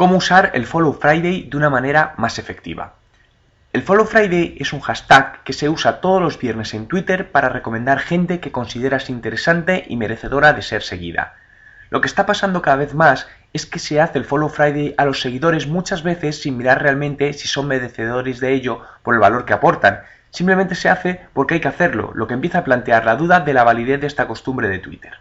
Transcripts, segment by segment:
Cómo usar el Follow Friday de una manera más efectiva. El Follow Friday es un hashtag que se usa todos los viernes en Twitter para recomendar gente que consideras interesante y merecedora de ser seguida. Lo que está pasando cada vez más es que se hace el Follow Friday a los seguidores muchas veces sin mirar realmente si son merecedores de ello por el valor que aportan. Simplemente se hace porque hay que hacerlo, lo que empieza a plantear la duda de la validez de esta costumbre de Twitter.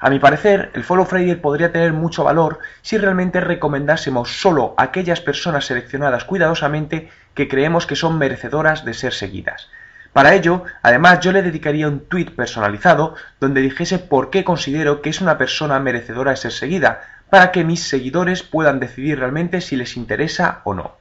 A mi parecer, el Follow Friday podría tener mucho valor si realmente recomendásemos solo a aquellas personas seleccionadas cuidadosamente que creemos que son merecedoras de ser seguidas. Para ello, además, yo le dedicaría un tweet personalizado donde dijese por qué considero que es una persona merecedora de ser seguida, para que mis seguidores puedan decidir realmente si les interesa o no.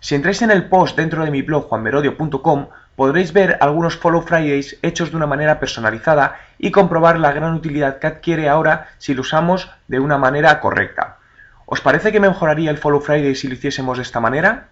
Si entráis en el post dentro de mi blog juanmerodio.com podréis ver algunos Follow Fridays hechos de una manera personalizada y comprobar la gran utilidad que adquiere ahora si lo usamos de una manera correcta. ¿Os parece que mejoraría el Follow Friday si lo hiciésemos de esta manera?